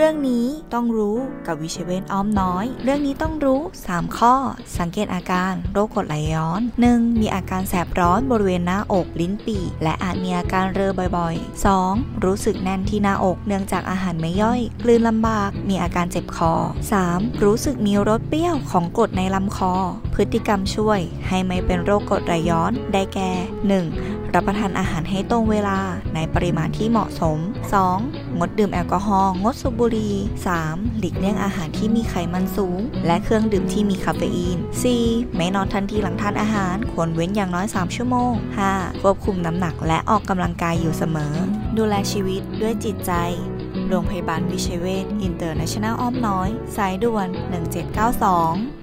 เรื่องนี้ต้องรู้กับวิเชเวนอ้อมน้อย เรื่องนี้ต้องรู้ 3 ข้อ สังเกตอาการโรคกรดไหลย้อน 1. มีอาการแสบร้อนบริเวณหน้าอกลิ้นปี่และอาจมีอาการเรอบ่อยๆ 2. รู้สึกแน่นที่หน้าอกเนื่องจากอาหารไม่ย่อย กลืนลำบาก มีอาการเจ็บคอ 3. รู้สึกมีรสเปรี้ยวของกรดในลำคอ พฤติกรรมช่วย ให้ไม่เป็นโรคกรดไหลย้อนได้แก่ 1. รับประทานอาหารให้ตรงเวลาในปริมาณที่เหมาะสม 2. งดดื่มแอลกอฮอล์งดสูบบุหรี่ 3. หลีกเลี่ยงอาหารที่มีไขมันสูง และเครื่องดื่มที่มีคาเฟอีน 4. ไม่นอนทันทีหลังทานอาหาร ควรเว้นอย่างน้อย 3 ชั่วโมง 5. ควบคุมน้ำหนักและออกกำลังกายอยู่เสมอ ดูแลชีวิตด้วยจิตใจ โรงพยาบาลวิชัยเวชอินเตอร์เนชั่นแนลอ้อมน้อย สายด่วน 1792